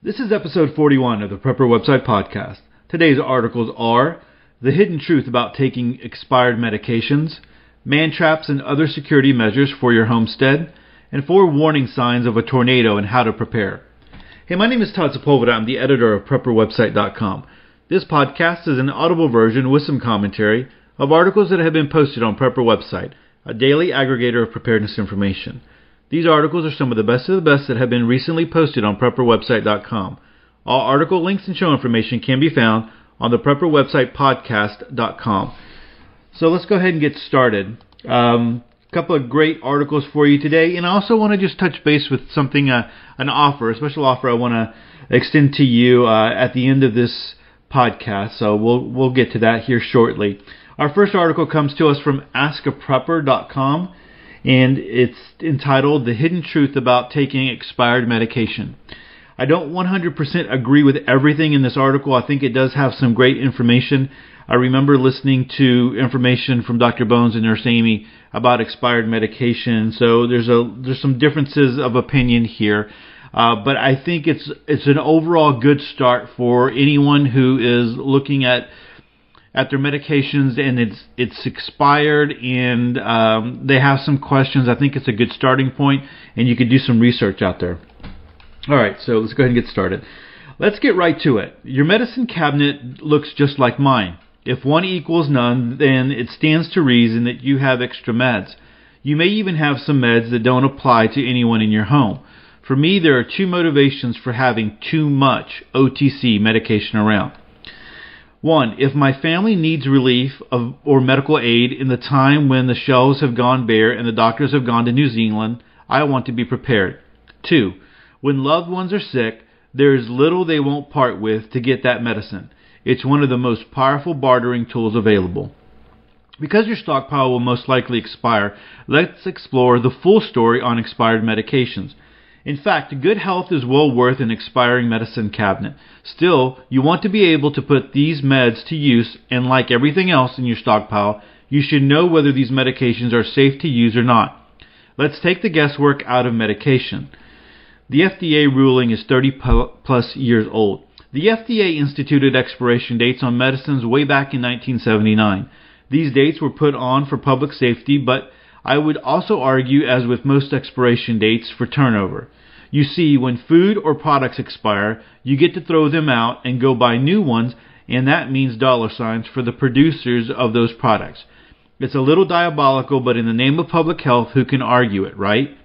This is episode 41 of the Prepper Website Podcast. Today's articles are The Hidden Truth About Taking Expired Medications, Man Traps and Other Security Measures for Your Homestead, and Four Warning Signs of a Tornado and How to Prepare. Hey, my name is Todd Sepulveda. I'm the editor of PrepperWebsite.com. This podcast is an audible version with some commentary of articles that have been posted on Prepper Website, a daily aggregator of preparedness information. These articles are some of the best of the best that have been recently posted on PrepperWebsite.com. All article links and show information can be found on the PrepperWebsitePodcast.com. So let's go ahead and get started. Um, a couple of great articles for you today, and I also want to just touch base with something, uh, an offer, a special offer I want to extend to you uh, at the end of this podcast. So we'll we'll get to that here shortly. Our first article comes to us from AskAPrepper.com and it's entitled The Hidden Truth About Taking Expired Medication. I don't 100% agree with everything in this article. I think it does have some great information. I remember listening to information from Dr. Bones and Nurse Amy about expired medication. So there's a there's some differences of opinion here. Uh, but I think it's it's an overall good start for anyone who is looking at at their medications and it's it's expired and um, they have some questions. I think it's a good starting point and you could do some research out there. All right, so let's go ahead and get started. Let's get right to it. Your medicine cabinet looks just like mine. If one equals none, then it stands to reason that you have extra meds. You may even have some meds that don't apply to anyone in your home. For me, there are two motivations for having too much OTC medication around. One, if my family needs relief of, or medical aid in the time when the shelves have gone bare and the doctors have gone to New Zealand, I want to be prepared. Two, when loved ones are sick, there is little they won't part with to get that medicine. It's one of the most powerful bartering tools available. Because your stockpile will most likely expire, let's explore the full story on expired medications. In fact, good health is well worth an expiring medicine cabinet. Still, you want to be able to put these meds to use, and like everything else in your stockpile, you should know whether these medications are safe to use or not. Let's take the guesswork out of medication. The FDA ruling is 30 plus years old. The FDA instituted expiration dates on medicines way back in 1979. These dates were put on for public safety, but I would also argue, as with most expiration dates, for turnover. You see, when food or products expire, you get to throw them out and go buy new ones, and that means dollar signs for the producers of those products. It's a little diabolical, but in the name of public health, who can argue it, right?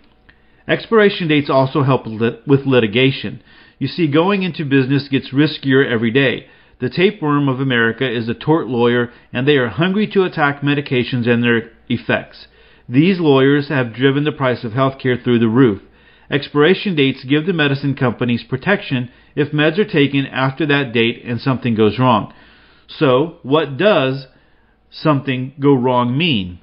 Expiration dates also help with litigation. You see, going into business gets riskier every day. The tapeworm of America is a tort lawyer, and they are hungry to attack medications and their effects. These lawyers have driven the price of healthcare through the roof. Expiration dates give the medicine companies protection if meds are taken after that date and something goes wrong. So, what does something go wrong mean?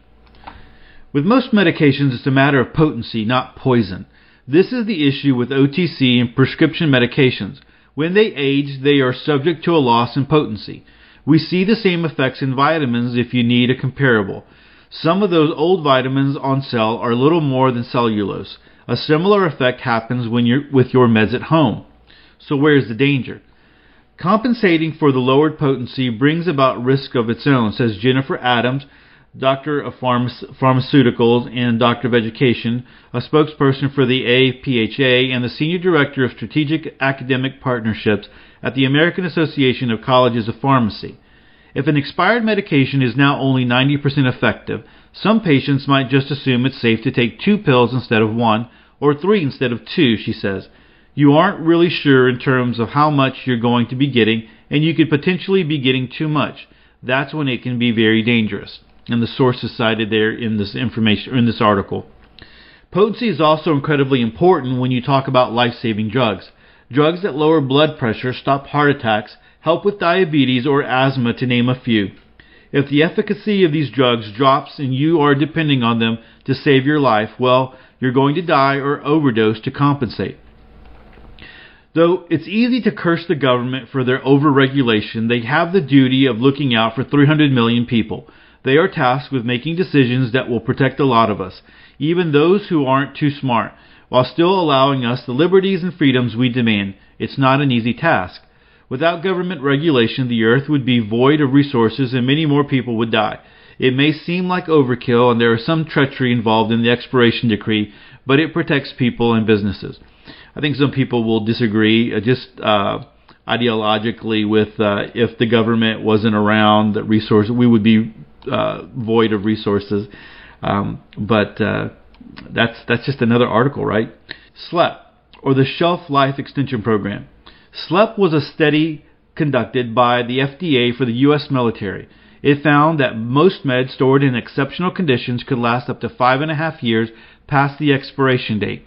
With most medications, it's a matter of potency, not poison. This is the issue with OTC and prescription medications. When they age, they are subject to a loss in potency. We see the same effects in vitamins if you need a comparable. Some of those old vitamins on sale are little more than cellulose. A similar effect happens when you're with your meds at home. So where's the danger? Compensating for the lowered potency brings about risk of its own, says Jennifer Adams, Doctor of Pharma- Pharmaceuticals and Doctor of Education, a spokesperson for the APHA, and the Senior Director of Strategic Academic Partnerships at the American Association of Colleges of Pharmacy. If an expired medication is now only 90% effective, some patients might just assume it's safe to take two pills instead of one, or three instead of two, she says. You aren't really sure in terms of how much you're going to be getting, and you could potentially be getting too much. That's when it can be very dangerous. And the source is cited there in this information in this article. Potency is also incredibly important when you talk about life-saving drugs. Drugs that lower blood pressure, stop heart attacks, help with diabetes or asthma to name a few. If the efficacy of these drugs drops and you are depending on them to save your life, well, you're going to die or overdose to compensate. Though it's easy to curse the government for their overregulation, they have the duty of looking out for 300 million people. They are tasked with making decisions that will protect a lot of us, even those who aren't too smart, while still allowing us the liberties and freedoms we demand. It's not an easy task. Without government regulation, the earth would be void of resources and many more people would die. It may seem like overkill and there is some treachery involved in the expiration decree, but it protects people and businesses. I think some people will disagree uh, just uh, ideologically with uh, if the government wasn't around, that resource we would be uh, void of resources. Um, but uh, that's that's just another article, right? SLEP or the Shelf Life Extension Program. SLEP was a study conducted by the FDA for the U.S. military. It found that most meds stored in exceptional conditions could last up to five and a half years past the expiration date.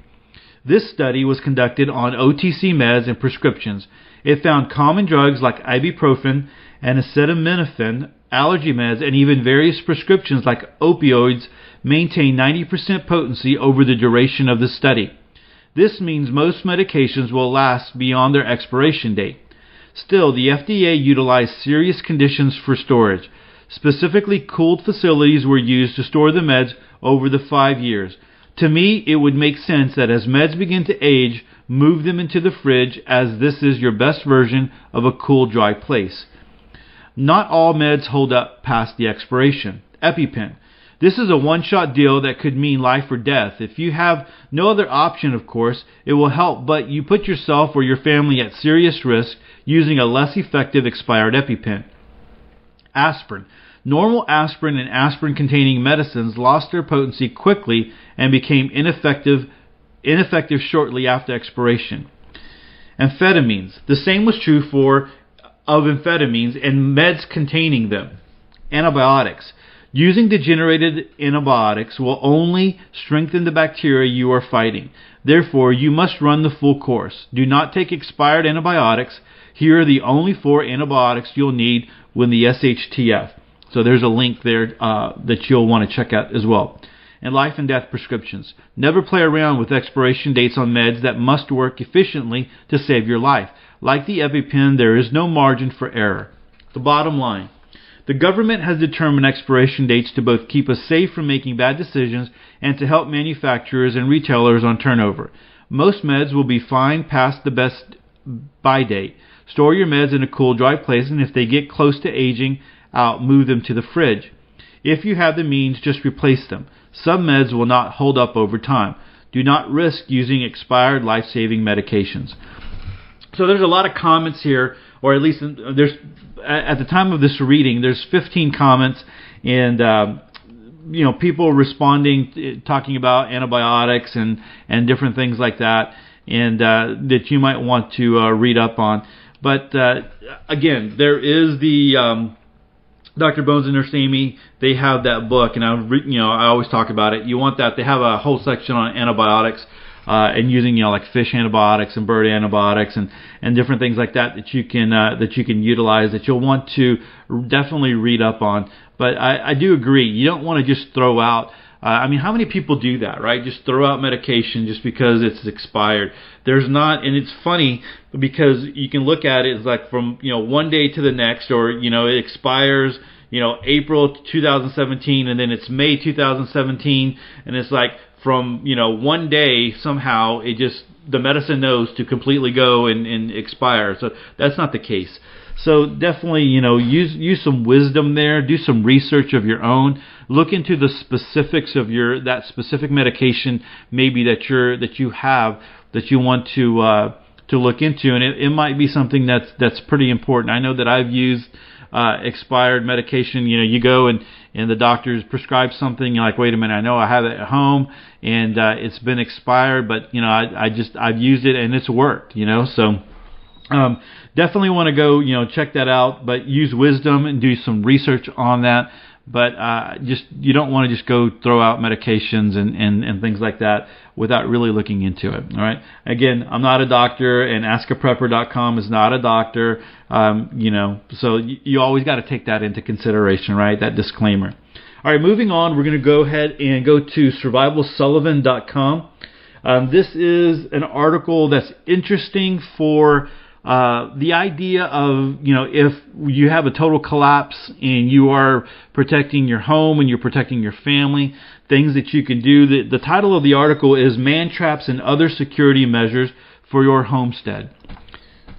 This study was conducted on OTC meds and prescriptions. It found common drugs like ibuprofen and acetaminophen, allergy meds, and even various prescriptions like opioids maintain 90% potency over the duration of the study. This means most medications will last beyond their expiration date. Still, the FDA utilized serious conditions for storage. Specifically, cooled facilities were used to store the meds over the five years. To me, it would make sense that as meds begin to age, move them into the fridge as this is your best version of a cool, dry place. Not all meds hold up past the expiration. EpiPen. This is a one shot deal that could mean life or death. If you have no other option, of course, it will help, but you put yourself or your family at serious risk using a less effective expired EpiPen. Aspirin. Normal aspirin and aspirin containing medicines lost their potency quickly and became ineffective, ineffective shortly after expiration. Amphetamines. The same was true for of amphetamines and meds containing them. Antibiotics. Using degenerated antibiotics will only strengthen the bacteria you are fighting. Therefore, you must run the full course. Do not take expired antibiotics. Here are the only four antibiotics you'll need when the SHTF. So there's a link there uh, that you'll want to check out as well. And life and death prescriptions. Never play around with expiration dates on meds that must work efficiently to save your life. Like the EpiPen, there is no margin for error. The bottom line the government has determined expiration dates to both keep us safe from making bad decisions and to help manufacturers and retailers on turnover. Most meds will be fine past the best buy date. Store your meds in a cool, dry place, and if they get close to aging out, move them to the fridge. If you have the means, just replace them. Some meds will not hold up over time. Do not risk using expired life saving medications. So there's a lot of comments here, or at least there's at the time of this reading, there's 15 comments, and uh, you know people responding, talking about antibiotics and and different things like that, and uh, that you might want to uh, read up on. But uh, again, there is the um, Dr. Bones and Nurse Amy. They have that book, and I you know I always talk about it. You want that? They have a whole section on antibiotics uh, and using you know like fish antibiotics and bird antibiotics and and different things like that that you can uh, that you can utilize that you'll want to definitely read up on. But I, I do agree you don't want to just throw out. Uh, I mean, how many people do that, right? Just throw out medication just because it's expired. There's not, and it's funny because you can look at it as like from you know one day to the next, or you know it expires you know April 2017 and then it's May 2017 and it's like from you know one day somehow it just the medicine knows to completely go and, and expire. So that's not the case. So definitely, you know, use use some wisdom there. Do some research of your own. Look into the specifics of your that specific medication, maybe that you're that you have that you want to uh, to look into, and it, it might be something that's that's pretty important. I know that I've used uh, expired medication. You know, you go and and the doctors prescribe something. You're like, wait a minute, I know I have it at home and uh, it's been expired, but you know, I, I just I've used it and it's worked. You know, so. Um, definitely want to go, you know, check that out, but use wisdom and do some research on that but uh, just you don't want to just go throw out medications and, and, and things like that without really looking into it. All right. Again, I'm not a doctor, and AskAPrepper.com is not a doctor. Um, you know, so you, you always got to take that into consideration, right? That disclaimer. All right, moving on, we're going to go ahead and go to SurvivalSullivan.com. Um, this is an article that's interesting for uh, the idea of you know if you have a total collapse and you are protecting your home and you're protecting your family, things that you can do. The, the title of the article is "Man Traps and Other Security Measures for Your Homestead."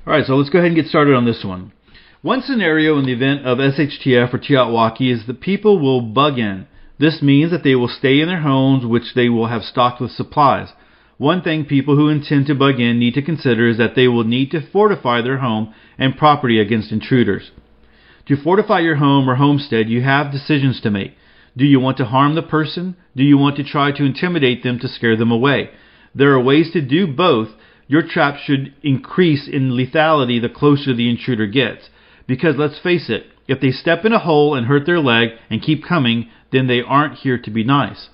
All right, so let's go ahead and get started on this one. One scenario in the event of SHTF or TEOTWAWKI is that people will bug in. This means that they will stay in their homes, which they will have stocked with supplies. One thing people who intend to bug in need to consider is that they will need to fortify their home and property against intruders. To fortify your home or homestead, you have decisions to make. Do you want to harm the person? Do you want to try to intimidate them to scare them away? There are ways to do both. Your trap should increase in lethality the closer the intruder gets. Because let's face it, if they step in a hole and hurt their leg and keep coming, then they aren't here to be nice.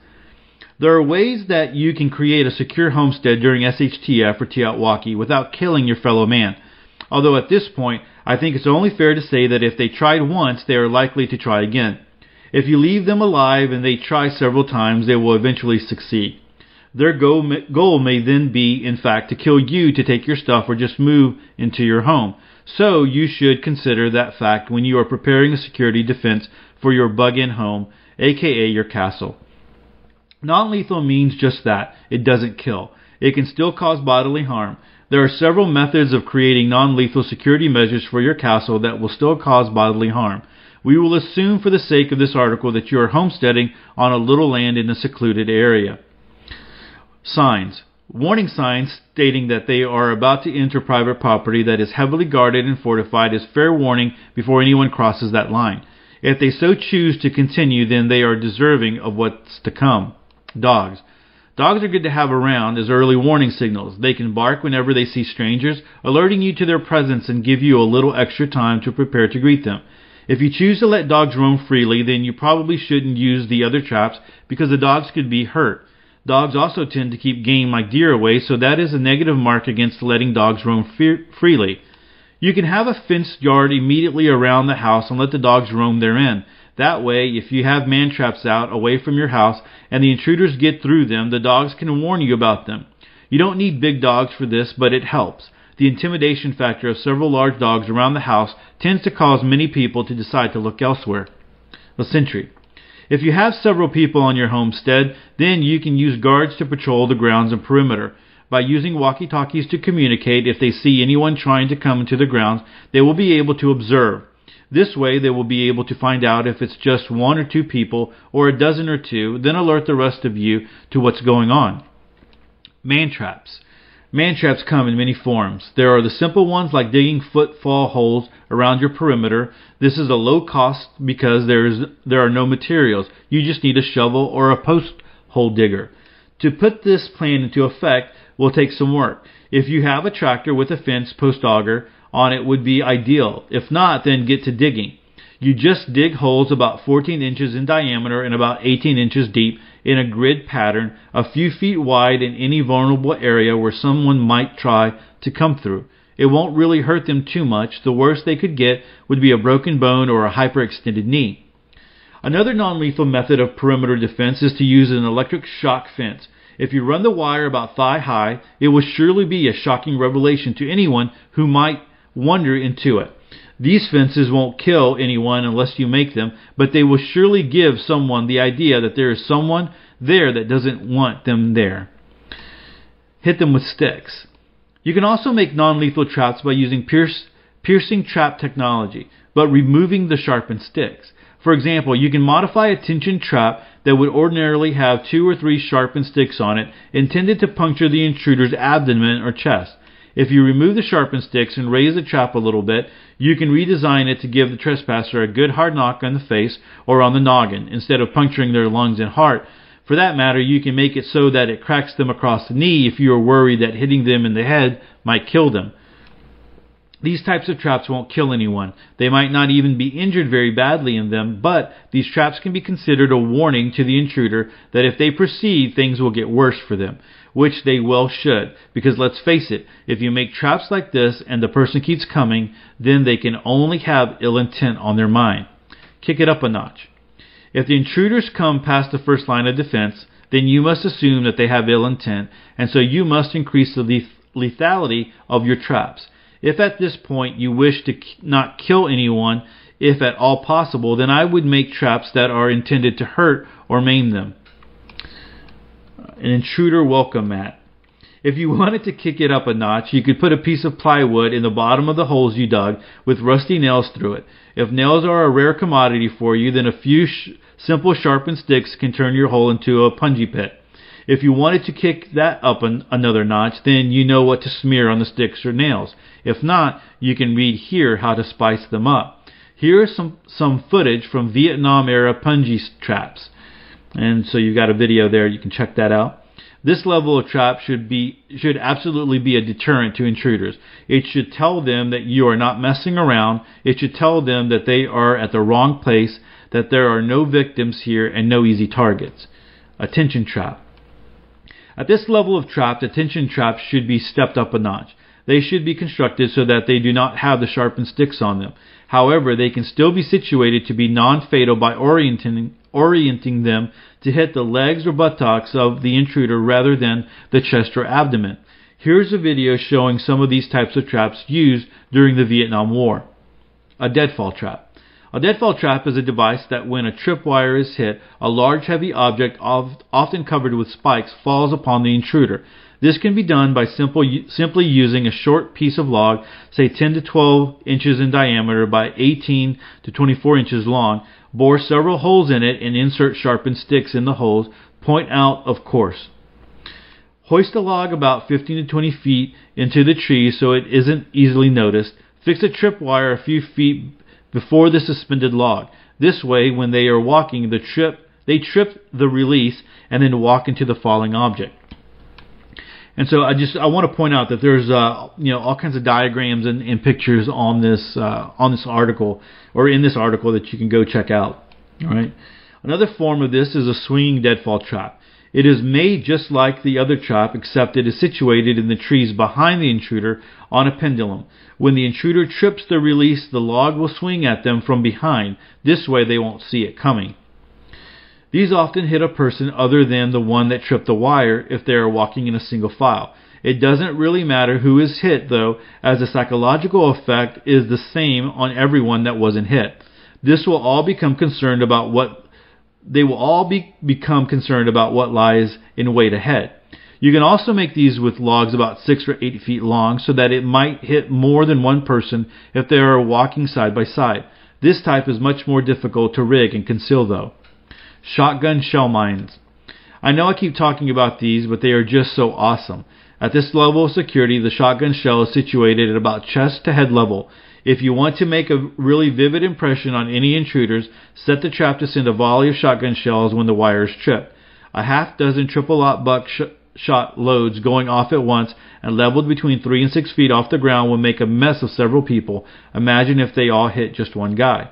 There are ways that you can create a secure homestead during SHTF or TEOTWAWKI without killing your fellow man. Although at this point, I think it's only fair to say that if they tried once, they are likely to try again. If you leave them alive and they try several times, they will eventually succeed. Their goal, may then be, in fact, to kill you to take your stuff or just move into your home. So you should consider that fact when you are preparing a security defense for your bug-in home, aka your castle. Non-lethal means just that. It doesn't kill. It can still cause bodily harm. There are several methods of creating non-lethal security measures for your castle that will still cause bodily harm. We will assume for the sake of this article that you are homesteading on a little land in a secluded area. Signs. Warning signs stating that they are about to enter private property that is heavily guarded and fortified is fair warning before anyone crosses that line. If they so choose to continue, then they are deserving of what's to come. Dogs. Dogs are good to have around as early warning signals. They can bark whenever they see strangers, alerting you to their presence and give you a little extra time to prepare to greet them. If you choose to let dogs roam freely, then you probably shouldn't use the other traps because the dogs could be hurt. Dogs also tend to keep game like deer away, so that is a negative mark against letting dogs roam freely. You can have a fenced yard immediately around the house and let the dogs roam therein. That way, if you have man traps out away from your house and the intruders get through them, the dogs can warn you about them. You don't need big dogs for this, but it helps. The intimidation factor of several large dogs around the house tends to cause many people to decide to look elsewhere. The sentry. If you have several people on your homestead, then you can use guards to patrol the grounds and perimeter. By using walkie-talkies to communicate, if they see anyone trying to come into the grounds, they will be able to observe. This way, they will be able to find out if it's just one or two people or a dozen or two, then alert the rest of you to what's going on. Man traps. Man traps come in many forms. There are the simple ones like digging footfall holes around your perimeter. This is a low cost because there is there are no materials. You just need a shovel or a post hole digger. To put this plan into effect will take some work. If you have a tractor with a fence post auger on it would be ideal. If not, then get to digging. You just dig holes about 14 inches in diameter and about 18 inches deep in a grid pattern, a few feet wide in any vulnerable area where someone might try to come through. It won't really hurt them too much. The worst they could get would be a broken bone or a hyperextended knee. Another non-lethal method of perimeter defense is to use an electric shock fence. If you run the wire about thigh high, it will surely be a shocking revelation to anyone who might wander into it. These fences won't kill anyone unless you make them, but they will surely give someone the idea that there is someone there that doesn't want them there. Hit them with sticks. You can also make non-lethal traps by using pierce, piercing trap technology, but removing the sharpened sticks. For example, you can modify a tension trap that would ordinarily have two or three sharpened sticks on it, intended to puncture the intruder's abdomen or chest. If you remove the sharpened sticks and raise the trap a little bit, you can redesign it to give the trespasser a good hard knock on the face or on the noggin instead of puncturing their lungs and heart. For that matter, you can make it so that it cracks them across the knee if you are worried that hitting them in the head might kill them. These types of traps won't kill anyone. They might not even be injured very badly in them, but these traps can be considered a warning to the intruder that if they proceed, things will get worse for them which they well should. Because let's face it, if you make traps like this and the person keeps coming, then they can only have ill intent on their mind. Kick it up a notch. If the intruders come past the first line of defense, then you must assume that they have ill intent, and so you must increase the lethality of your traps. If at this point you wish to not kill anyone, if at all possible, then I would make traps that are intended to hurt or maim them an intruder welcome mat. If you wanted to kick it up a notch, you could put a piece of plywood in the bottom of the holes you dug with rusty nails through it. If nails are a rare commodity for you, then a few sh- simple sharpened sticks can turn your hole into a punji pit. If you wanted to kick that up an, another notch, then you know what to smear on the sticks or nails. If not, you can read here how to spice them up. Here is some, some footage from Vietnam era punji traps. And so you've got a video there, you can check that out. This level of trap should be should absolutely be a deterrent to intruders. It should tell them that you are not messing around. It should tell them that they are at the wrong place, that there are no victims here and no easy targets. Attention trap. At this level of trap, attention traps should be stepped up a notch. They should be constructed so that they do not have the sharpened sticks on them. However, they can still be situated to be non-fatal by orienting, orienting them to hit the legs or buttocks of the intruder rather than the chest or abdomen. Here's a video showing some of these types of traps used during the Vietnam War. A deadfall trap. A deadfall trap is a device that when a tripwire is hit, a large heavy object often covered with spikes falls upon the intruder. This can be done by simple, simply using a short piece of log, say 10 to 12 inches in diameter by 18 to 24 inches long, bore several holes in it and insert sharpened sticks in the holes, point out of course. Hoist the log about 15 to 20 feet into the tree so it isn't easily noticed. Fix a tripwire a few feet before the suspended log. This way, when they are walking, the trip they trip the release and then walk into the falling object. And so I just I want to point out that there's uh, you know all kinds of diagrams and, and pictures on this uh, on this article or in this article that you can go check out. All right. Another form of this is a swinging deadfall trap. It is made just like the other trap, except it is situated in the trees behind the intruder on a pendulum. When the intruder trips the release, the log will swing at them from behind. This way they won't see it coming. These often hit a person other than the one that tripped the wire if they are walking in a single file. It doesn't really matter who is hit though, as the psychological effect is the same on everyone that wasn't hit. This will all become concerned about what they will all be, become concerned about what lies in wait ahead. You can also make these with logs about six or eight feet long so that it might hit more than one person if they are walking side by side. This type is much more difficult to rig and conceal though. Shotgun shell mines. I know I keep talking about these, but they are just so awesome. At this level of security, the shotgun shell is situated at about chest to head level. If you want to make a really vivid impression on any intruders, set the trap to send a volley of shotgun shells when the wires trip. A half dozen triple aught buck sh- shot loads going off at once and leveled between three and six feet off the ground will make a mess of several people. Imagine if they all hit just one guy.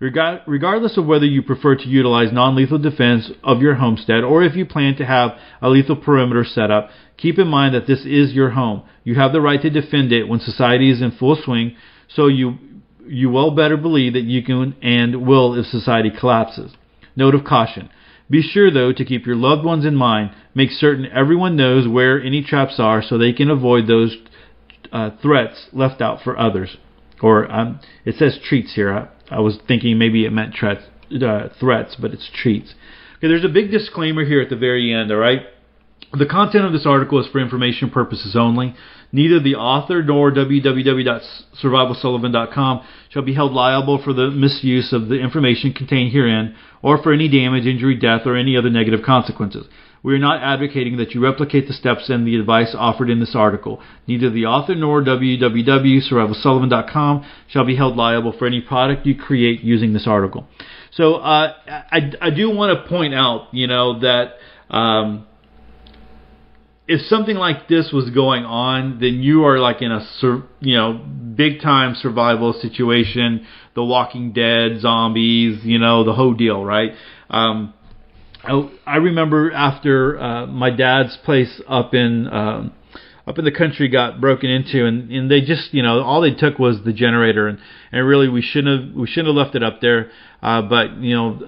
Regardless of whether you prefer to utilize non-lethal defense of your homestead or if you plan to have a lethal perimeter set up, keep in mind that this is your home. You have the right to defend it when society is in full swing, so you you well better believe that you can and will if society collapses. Note of caution. Be sure, though, to keep your loved ones in mind. Make certain everyone knows where any traps are so they can avoid those uh, threats left out for others. Or um, it says treats here. I, was thinking maybe it meant threats, uh, threats, but it's treats. Okay, there's a big disclaimer here at the very end. All right, the content of this article is for information purposes only. Neither the author nor www.survivalsullivan.com shall be held liable for the misuse of the information contained herein or for any damage, injury, death, or any other negative consequences. We are not advocating that you replicate the steps and the advice offered in this article. Neither the author nor www.survivalsullivan.com shall be held liable for any product you create using this article. So uh, I, I do want to point out, you know, that um, if something like this was going on, then you are like in a you know big time survival situation. The Walking Dead, zombies, you know, the whole deal, right? Um, I, I remember after uh, my dad's place up in um, up in the country got broken into, and and they just you know all they took was the generator, and and really we shouldn't have we shouldn't have left it up there, uh, but you know.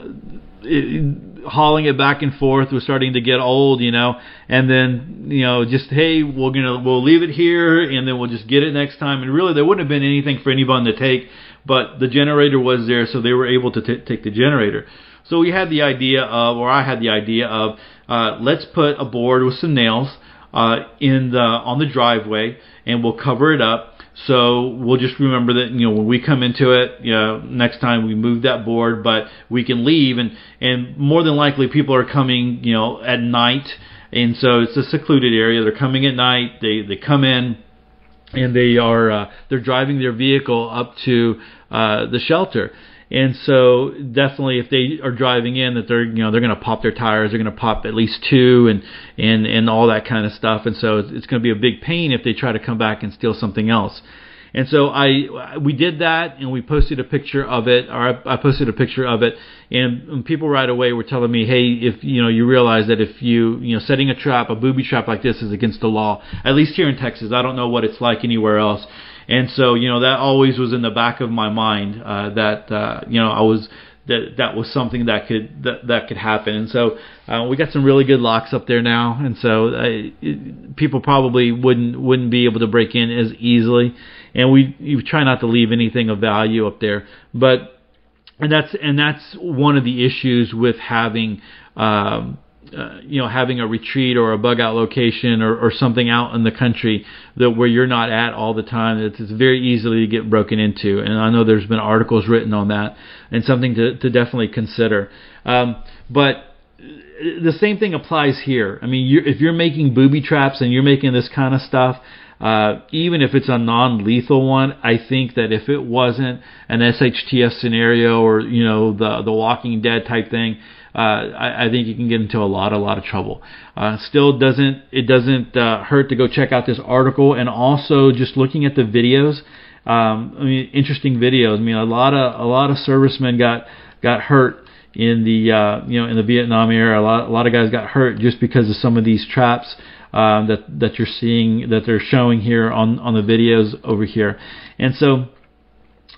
It, hauling it back and forth was starting to get old, you know, and then you know just hey we're gonna we'll leave it here and then we'll just get it next time. And really there wouldn't have been anything for anyone to take, but the generator was there, so they were able to t- take the generator. So we had the idea of, or I had the idea of, uh, let's put a board with some nails uh, in the on the driveway, and we'll cover it up. So we'll just remember that you know when we come into it, you know, next time we move that board, but we can leave, and and more than likely people are coming, you know, at night, and so it's a secluded area. They're coming at night. They they come in and they are uh, they're driving their vehicle up to uh, the shelter. And so definitely, if they are driving in, that they're you know they're going to pop their tires, they're going to pop at least two, and and and all that kind of stuff. And so it's, going to be a big pain if they try to come back and steal something else. And so I we did that, and we posted a picture of it, or I, I posted a picture of it, and, and people right away were telling me, hey, if you know you realize that if you you know setting a trap, a booby trap like this is against the law, at least here in Texas. I don't know what it's like anywhere else. And so you know that always was in the back of my mind uh, that uh, you know I was that that was something that could that that could happen. And so uh, we got some really good locks up there now, and so uh, it, people probably wouldn't wouldn't be able to break in as easily and we you try not to leave anything of value up there. But and that's and that's one of the issues with having. Um, uh, you know, having a retreat or a bug out location or, or something out in the country that where you're not at all the time, it's, it's very easily to get broken into. And I know there's been articles written on that and something to, to definitely consider. Um, but the same thing applies here. I mean, you're, if you're making booby traps and you're making this kind of stuff, uh, even if it's a non-lethal one, I think that if it wasn't an SHTF scenario or you know the the Walking Dead type thing, uh, I, I think you can get into a lot a lot of trouble. Uh, still doesn't it doesn't uh, hurt to go check out this article and also just looking at the videos. Um, I mean, interesting videos. I mean, a lot of a lot of servicemen got got hurt in the uh, you know in the Vietnam era. A lot a lot of guys got hurt just because of some of these traps um, that that you're seeing that they're showing here on on the videos over here, and so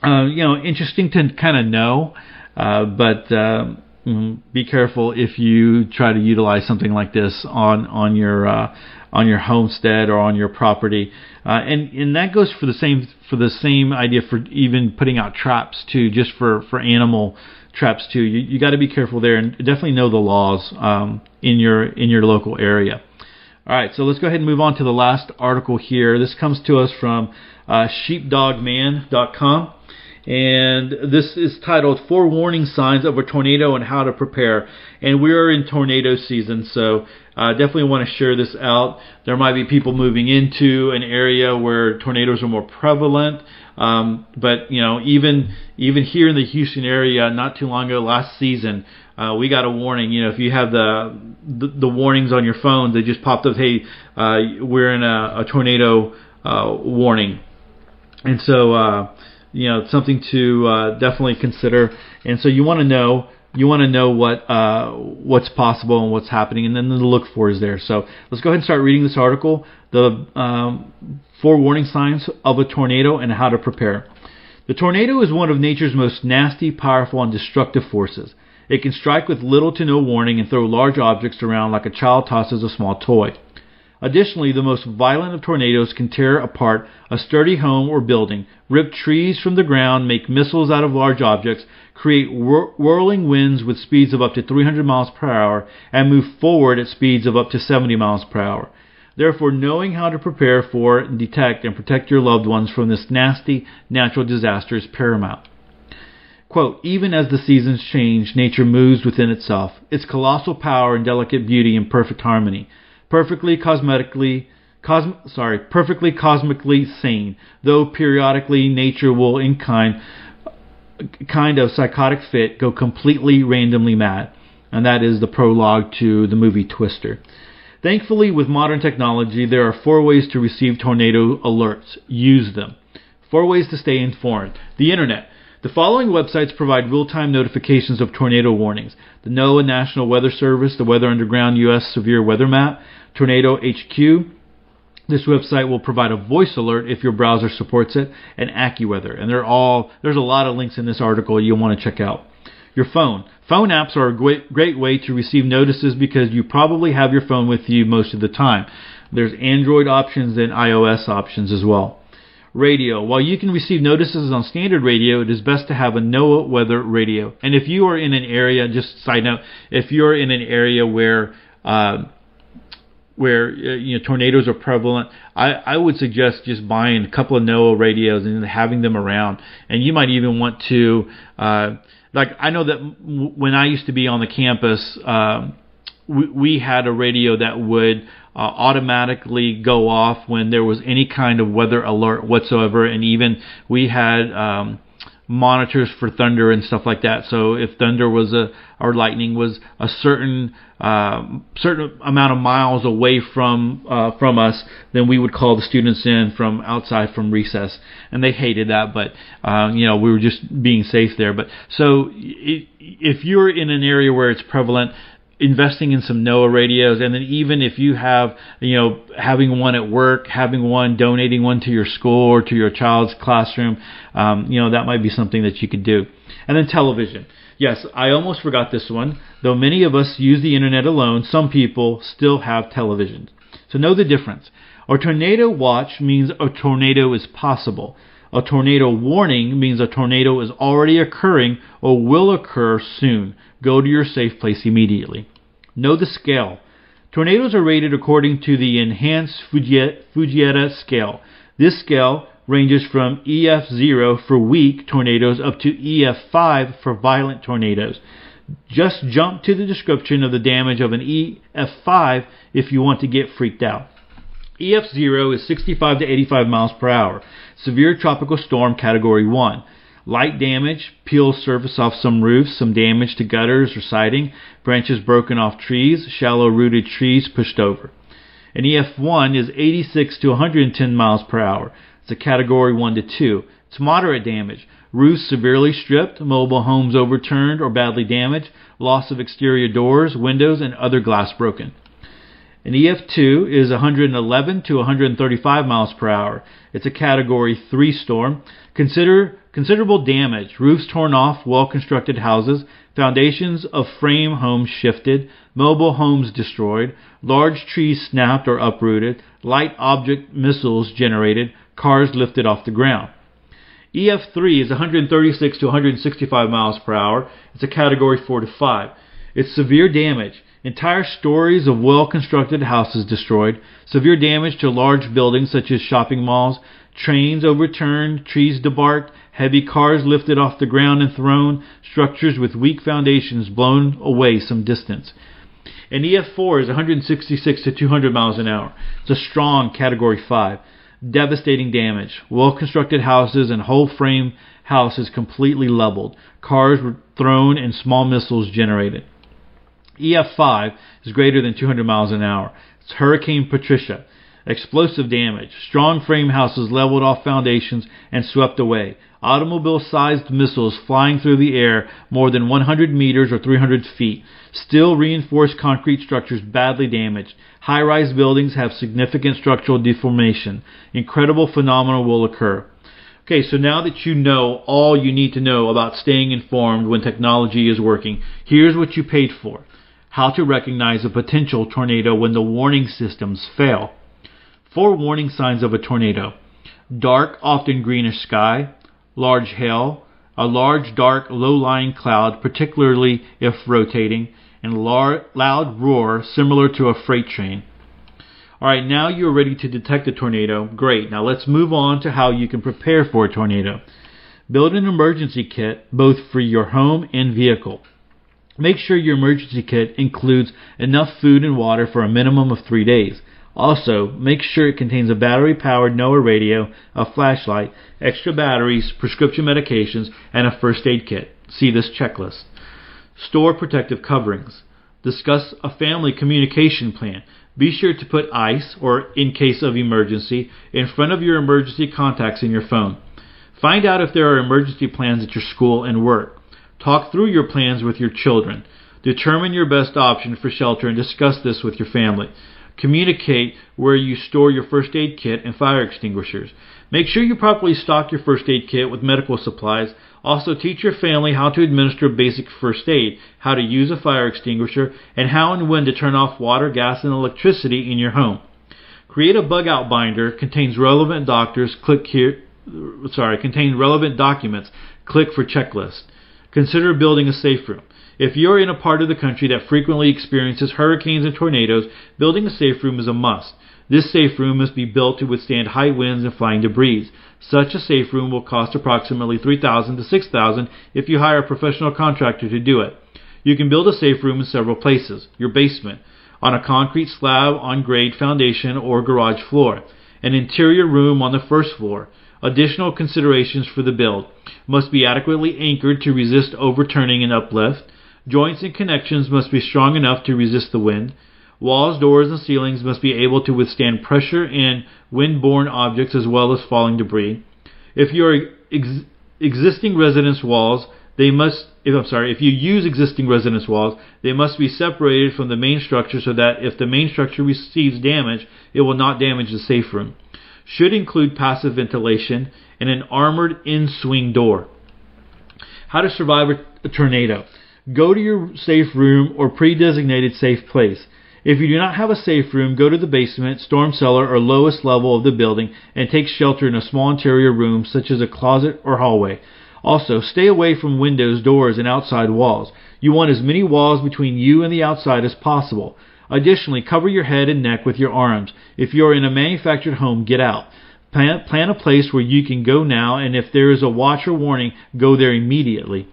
uh, you know interesting to kind of know, uh, but. Uh, be careful if you try to utilize something like this on on your uh, on your homestead or on your property, uh, and and that goes for the same for the same idea for even putting out traps too, just for for animal traps too. You you got to be careful there and definitely know the laws um, in your in your local area. All right, so let's go ahead and move on to the last article here. This comes to us from uh, sheepdogman.com. And this is titled Four Warning Signs of a Tornado and How to Prepare. And we are in tornado season, so uh, definitely want to share this out. There might be people moving into an area where tornadoes are more prevalent. Um, but you know, even even here in the Houston area, not too long ago, last season, uh, we got a warning. You know, if you have the the, the warnings on your phone, they just popped up. Hey, uh, we're in a, a tornado uh, warning, and so uh, you know, something to uh, definitely consider. And so you want to know you want to know what uh, what's possible and what's happening, and then the look for is there. So let's go ahead and start reading this article: the um, four warning signs of a tornado and how to prepare. The tornado is one of nature's most nasty, powerful, and destructive forces. It can strike with little to no warning and throw large objects around like a child tosses a small toy. Additionally, the most violent of tornadoes can tear apart a sturdy home or building, rip trees from the ground, make missiles out of large objects, create whir- whirling winds with speeds of up to 300 miles per hour, and move forward at speeds of up to 70 miles per hour. Therefore, knowing how to prepare for, detect, and protect your loved ones from this nasty natural disaster is paramount. Quote, even as the seasons change, nature moves within itself, its colossal power and delicate beauty in perfect harmony, perfectly cosmetically, cosm- sorry, perfectly cosmically sane, though periodically nature will in kind, kind of psychotic fit go completely randomly mad. And that is the prologue to the movie Twister. Thankfully, with modern technology, there are four ways to receive tornado alerts. Use them. Four ways to stay informed. The Internet. The following websites provide real-time notifications of tornado warnings. The NOAA National Weather Service, the Weather Underground U.S. Severe Weather Map, Tornado HQ. This website will provide a voice alert if your browser supports it, and AccuWeather. And they're all there's a lot of links in this article you'll want to check out. Your phone. Phone apps are a great, great way to receive notices because you probably have your phone with you most of the time. There's Android options and iOS options as well radio. While you can receive notices on standard radio, it is best to have a NOAA weather radio. And if you are in an area, just side note, if you're in an area where uh, where you know tornadoes are prevalent, I, I would suggest just buying a couple of NOAA radios and having them around. And you might even want to, uh, like I know that when I used to be on the campus, um, we, we had a radio that would uh, automatically go off when there was any kind of weather alert whatsoever, and even we had. Um, monitors for thunder and stuff like that. So if thunder was a or lightning was a certain uh, certain amount of miles away from uh, from us, then we would call the students in from outside from recess, and they hated that. But uh, you know we were just being safe there. But so if you're in an area where it's prevalent, investing in some NOAA radios, and then even if you have, you know, having one at work, having one, donating one to your school or to your child's classroom, um, you know, that might be something that you could do. And then television. Yes, I almost forgot this one. Though many of us use the internet alone, some people still have televisions. So know the difference. A tornado watch means a tornado is possible. A tornado warning means a tornado is already occurring or will occur soon. Go to your safe place immediately. Know the scale. Tornadoes are rated according to the Enhanced Fujita scale. This scale ranges from EF0 for weak tornadoes up to EF5 for violent tornadoes. Just jump to the description of the damage of an EF5 if you want to get freaked out. EF0 is 65 to 85 miles per hour. Severe tropical storm category 1. Light damage, peels surface off some roofs, some damage to gutters or siding, branches broken off trees, shallow rooted trees pushed over. An EF1 is 86 to 110 miles per hour. It's a category 1 to 2. It's moderate damage. Roofs severely stripped, mobile homes overturned or badly damaged, loss of exterior doors, windows, and other glass broken. An EF2 is 111 to 135 miles per hour. It's a category 3 storm. Consider considerable damage, roofs torn off, well-constructed houses, foundations of frame homes shifted, mobile homes destroyed, large trees snapped or uprooted, light object missiles generated, cars lifted off the ground. EF3 is 136 to 165 miles per hour. It's a category 4 to 5. It's severe damage. Entire stories of well constructed houses destroyed, severe damage to large buildings such as shopping malls, trains overturned, trees debarked, heavy cars lifted off the ground and thrown, structures with weak foundations blown away some distance. An EF4 is 166 to 200 miles an hour. It's a strong Category 5. Devastating damage. Well constructed houses and whole frame houses completely leveled. Cars were thrown and small missiles generated. EF5 is greater than 200 miles an hour. It's Hurricane Patricia. Explosive damage. Strong frame houses leveled off foundations and swept away. Automobile sized missiles flying through the air more than 100 meters or 300 feet. Still reinforced concrete structures badly damaged. High rise buildings have significant structural deformation. Incredible phenomena will occur. Okay, so now that you know all you need to know about staying informed when technology is working, here's what you paid for how to recognize a potential tornado when the warning systems fail. Four warning signs of a tornado dark, often greenish sky, large hail, a large, dark, low lying cloud, particularly if rotating, and lar- loud roar similar to a freight train. All right, now you're ready to detect a tornado. Great. Now let's move on to how you can prepare for a tornado. Build an emergency kit both for your home and vehicle. Make sure your emergency kit includes enough food and water for a minimum of three days. Also, make sure it contains a battery powered NOAA radio, a flashlight, extra batteries, prescription medications, and a first aid kit. See this checklist. Store protective coverings. Discuss a family communication plan. Be sure to put ICE, or in case of emergency, in front of your emergency contacts in your phone. Find out if there are emergency plans at your school and work. Talk through your plans with your children. Determine your best option for shelter and discuss this with your family. Communicate where you store your first aid kit and fire extinguishers. Make sure you properly stock your first aid kit with medical supplies. Also, teach your family how to administer basic first aid, how to use a fire extinguisher, and how and when to turn off water, gas, and electricity in your home. Create a bug out binder contains relevant doctors. Click here. Sorry, contain relevant documents. Click for checklist. consider building a safe room. If you're in a part of the country that frequently experiences hurricanes and tornadoes, building a safe room is a must. This safe room must be built to withstand high winds and flying debris. Such a safe room will cost approximately 3000 to 6000 if you hire a professional contractor to do it. You can build a safe room in several places. Your basement, on a concrete slab on grade foundation or garage floor, an interior room on the first floor. Additional considerations for the build must be adequately anchored to resist overturning and uplift. Joints and connections must be strong enough to resist the wind. Walls, doors, and ceilings must be able to withstand pressure and wind-borne objects as well as falling debris. If your ex- existing residence walls, they must if I'm sorry, if you use existing residence walls, they must be separated from the main structure so that if the main structure receives damage, it will not damage the safe room. Should include passive ventilation and an armored in-swing door. How to survive a tornado. Go to your safe room or pre-designated safe place. If you do not have a safe room, go to the basement, storm cellar, or lowest level of the building and take shelter in a small interior room such as a closet or hallway. Also, stay away from windows, doors, and outside walls. You want as many walls between you and the outside as possible. Additionally, cover your head and neck with your arms. If you are in a manufactured home, get out. Plan, plan a place where you can go now, and if there is a watch or warning, go there immediately.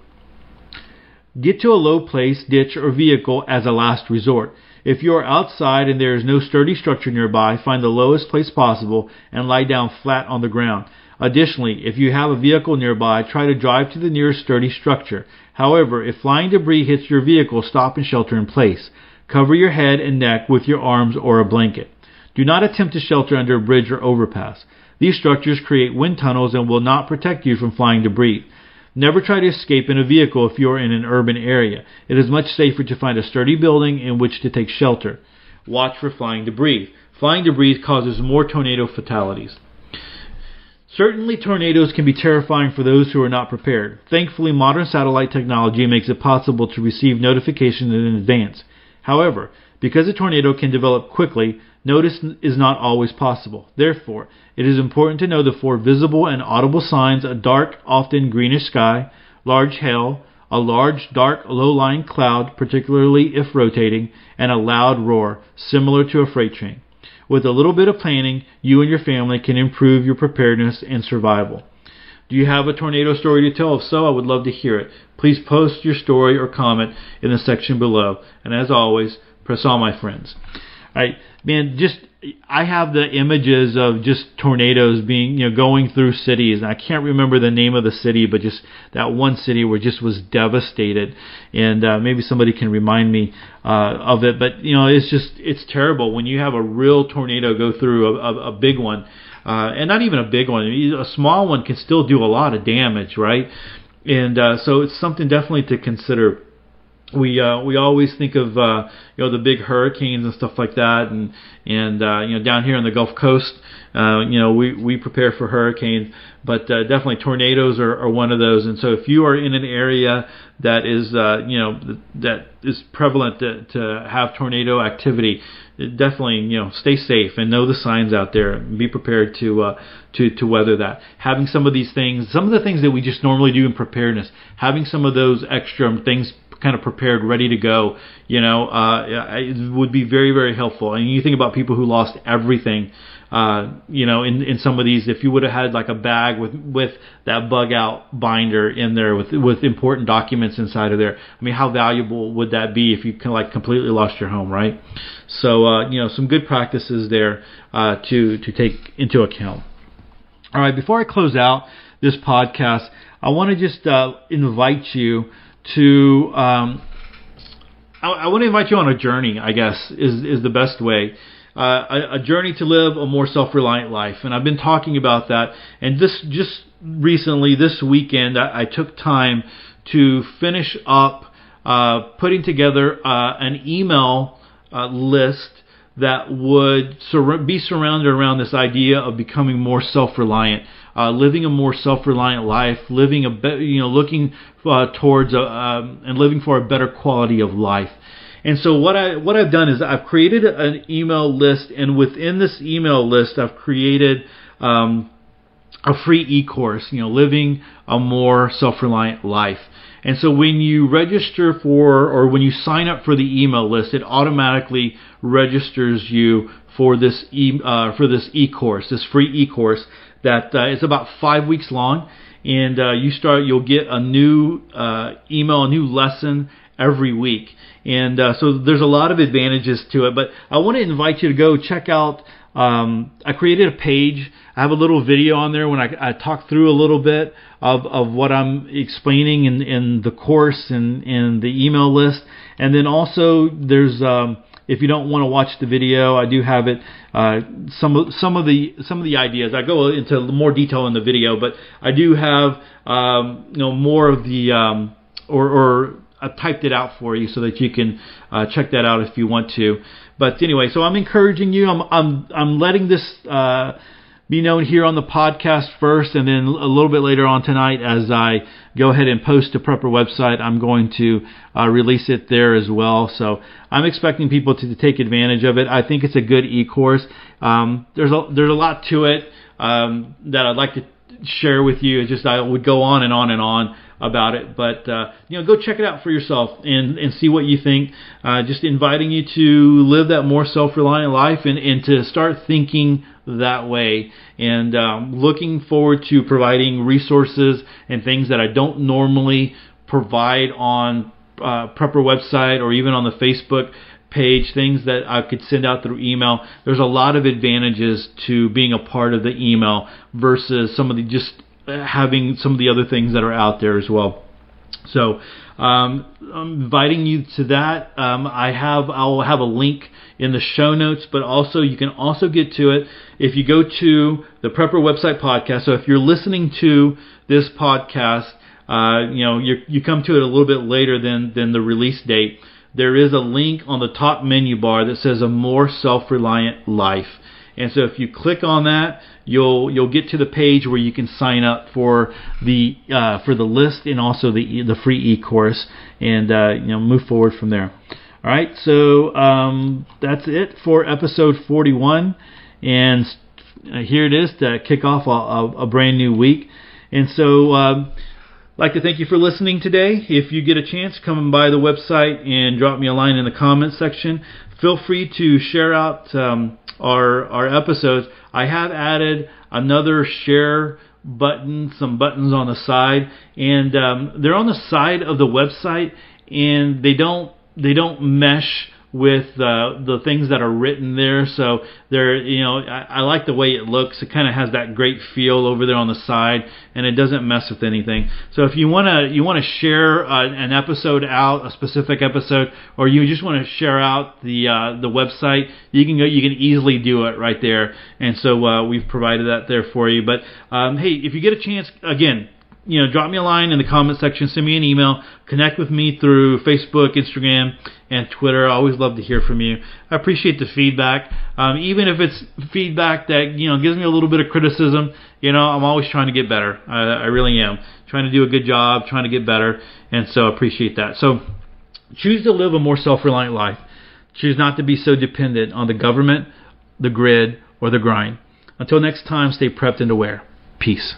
Get to a low place, ditch, or vehicle as a last resort. If you are outside and there is no sturdy structure nearby, find the lowest place possible and lie down flat on the ground. Additionally, if you have a vehicle nearby, try to drive to the nearest sturdy structure. However, if flying debris hits your vehicle, stop and shelter in place. Cover your head and neck with your arms or a blanket. Do not attempt to shelter under a bridge or overpass. These structures create wind tunnels and will not protect you from flying debris. Never try to escape in a vehicle if you are in an urban area. It is much safer to find a sturdy building in which to take shelter. Watch for flying debris. Flying debris causes more tornado fatalities. Certainly, tornadoes can be terrifying for those who are not prepared. Thankfully, modern satellite technology makes it possible to receive notifications in advance. However, because a tornado can develop quickly, notice is not always possible. Therefore, it is important to know the four visible and audible signs a dark, often greenish sky, large hail, a large, dark, low lying cloud, particularly if rotating, and a loud roar, similar to a freight train. With a little bit of planning, you and your family can improve your preparedness and survival. Do you have a tornado story to tell? If so, I would love to hear it. Please post your story or comment in the section below. And as always, press on, my friends. Right, man, just I have the images of just tornadoes being, you know, going through cities. And I can't remember the name of the city, but just that one city where just was devastated. And uh, maybe somebody can remind me uh, of it. But you know, it's just it's terrible when you have a real tornado go through a, a, a big one, uh, and not even a big one. A small one can still do a lot of damage, right? And uh, so it's something definitely to consider we uh, we always think of uh, you know the big hurricanes and stuff like that, and and uh, you know down here on the Gulf Coast, uh, you know we we prepare for hurricanes, but uh, definitely tornadoes are, are one of those. And so if you are in an area that is uh, you know that is prevalent to, to have tornado activity, definitely you know stay safe and know the signs out there. And be prepared to uh, to to weather that. Having some of these things, some of the things that we just normally do in preparedness, having some of those extra things kind of prepared, ready to go, you know, uh, it would be very, very helpful. And you think about people who lost everything, uh, you know, in, in some of these, if you would have had like a bag with, with that bug out binder in there with, with important documents inside of there, I mean, how valuable would that be if you kind of like completely lost your home, right? So, uh, you know, some good practices there, uh, to, to take into account. All right, before I close out this podcast, I want to just, uh, invite you to um, I, I want to invite you on a journey. I guess is is the best way. Uh, a, a, journey to live a more self-reliant life, and I've been talking about that. And this just recently, this weekend, I, I took time to finish up uh, putting together uh, an email uh, list that would sur- be surrounded around this idea of becoming more self-reliant uh, living a more self-reliant life, living a be- you know looking uh, towards a, um, and living for a better quality of life. And so what I what I've done is I've created an email list, and within this email list, I've created um, a free e-course, you know, living a more self-reliant life. And so when you register for or when you sign up for the email list, it automatically registers you for this e uh, for this e-course, this free e-course that uh, is about five weeks long, and uh, you start you'll get a new uh, email, a new lesson every week, and uh, so there's a lot of advantages to it. But I want to invite you to go check out. Um, I created a page. I have a little video on there when I, I talk through a little bit of, of what I'm explaining in, in the course and in the email list, and then also there's um, if you don't want to watch the video, I do have it. Uh, some of some of the some of the ideas I go into more detail in the video, but I do have um, you know more of the um, or, or I've typed it out for you so that you can uh, check that out if you want to. But anyway, so I'm encouraging you. I'm I'm I'm letting this. Uh, be known here on the podcast first, and then a little bit later on tonight, as I go ahead and post to Prepper website, I'm going to uh, release it there as well. So I'm expecting people to, to take advantage of it. I think it's a good e-course. Um, there's a there's a lot to it um, that I'd like to share with you. It's just I would go on and on and on about it. But uh, you know, go check it out for yourself and and see what you think. Uh, just inviting you to live that more self-reliant life and and to start thinking that way. And um, looking forward to providing resources and things that I don't normally provide on uh, Prepper website or even on the Facebook page, things that I could send out through email. There's a lot of advantages to being a part of the email versus some of the just having some of the other things that are out there as well. So um, I'm inviting you to that. Um, I have I'll have a link in the show notes, but also you can also get to it if you go to the Prepper website podcast. So if you're listening to this podcast, uh, you know you you come to it a little bit later than than the release date. There is a link on the top menu bar that says a more self-reliant life. And so if you click on that, you'll you'll get to the page where you can sign up for the uh, for the list and also the the free e-course and uh, you know move forward from there. All right, so um, that's it for episode 41, and uh, here it is to kick off a, a, a brand new week. And so, I'd like to thank you for listening today. If you get a chance, come by the website and drop me a line in the comments section. Feel free to share out um, our our episodes. I have added another share button, some buttons on the side, and um, they're on the side of the website, and they don't they don't mesh with uh, the things that are written there. So they're, you know, I, I like the way it looks. It kind of has that great feel over there on the side, and it doesn't mess with anything. So if you wanna you wanna share uh, an episode out, a specific episode, or you just want to share out the uh, the website, you can go. You can easily do it right there. And so uh, we've provided that there for you. But um, hey, if you get a chance, again you know, drop me a line in the comment section, send me an email, connect with me through Facebook, Instagram, and Twitter. I always love to hear from you. I appreciate the feedback, um, even if it's feedback that you know gives me a little bit of criticism. You know, I'm always trying to get better. I, I really am trying to do a good job, trying to get better, and so I appreciate that. So, choose to live a more self-reliant life. Choose not to be so dependent on the government, the grid, or the grind. Until next time, stay prepped and aware. Peace.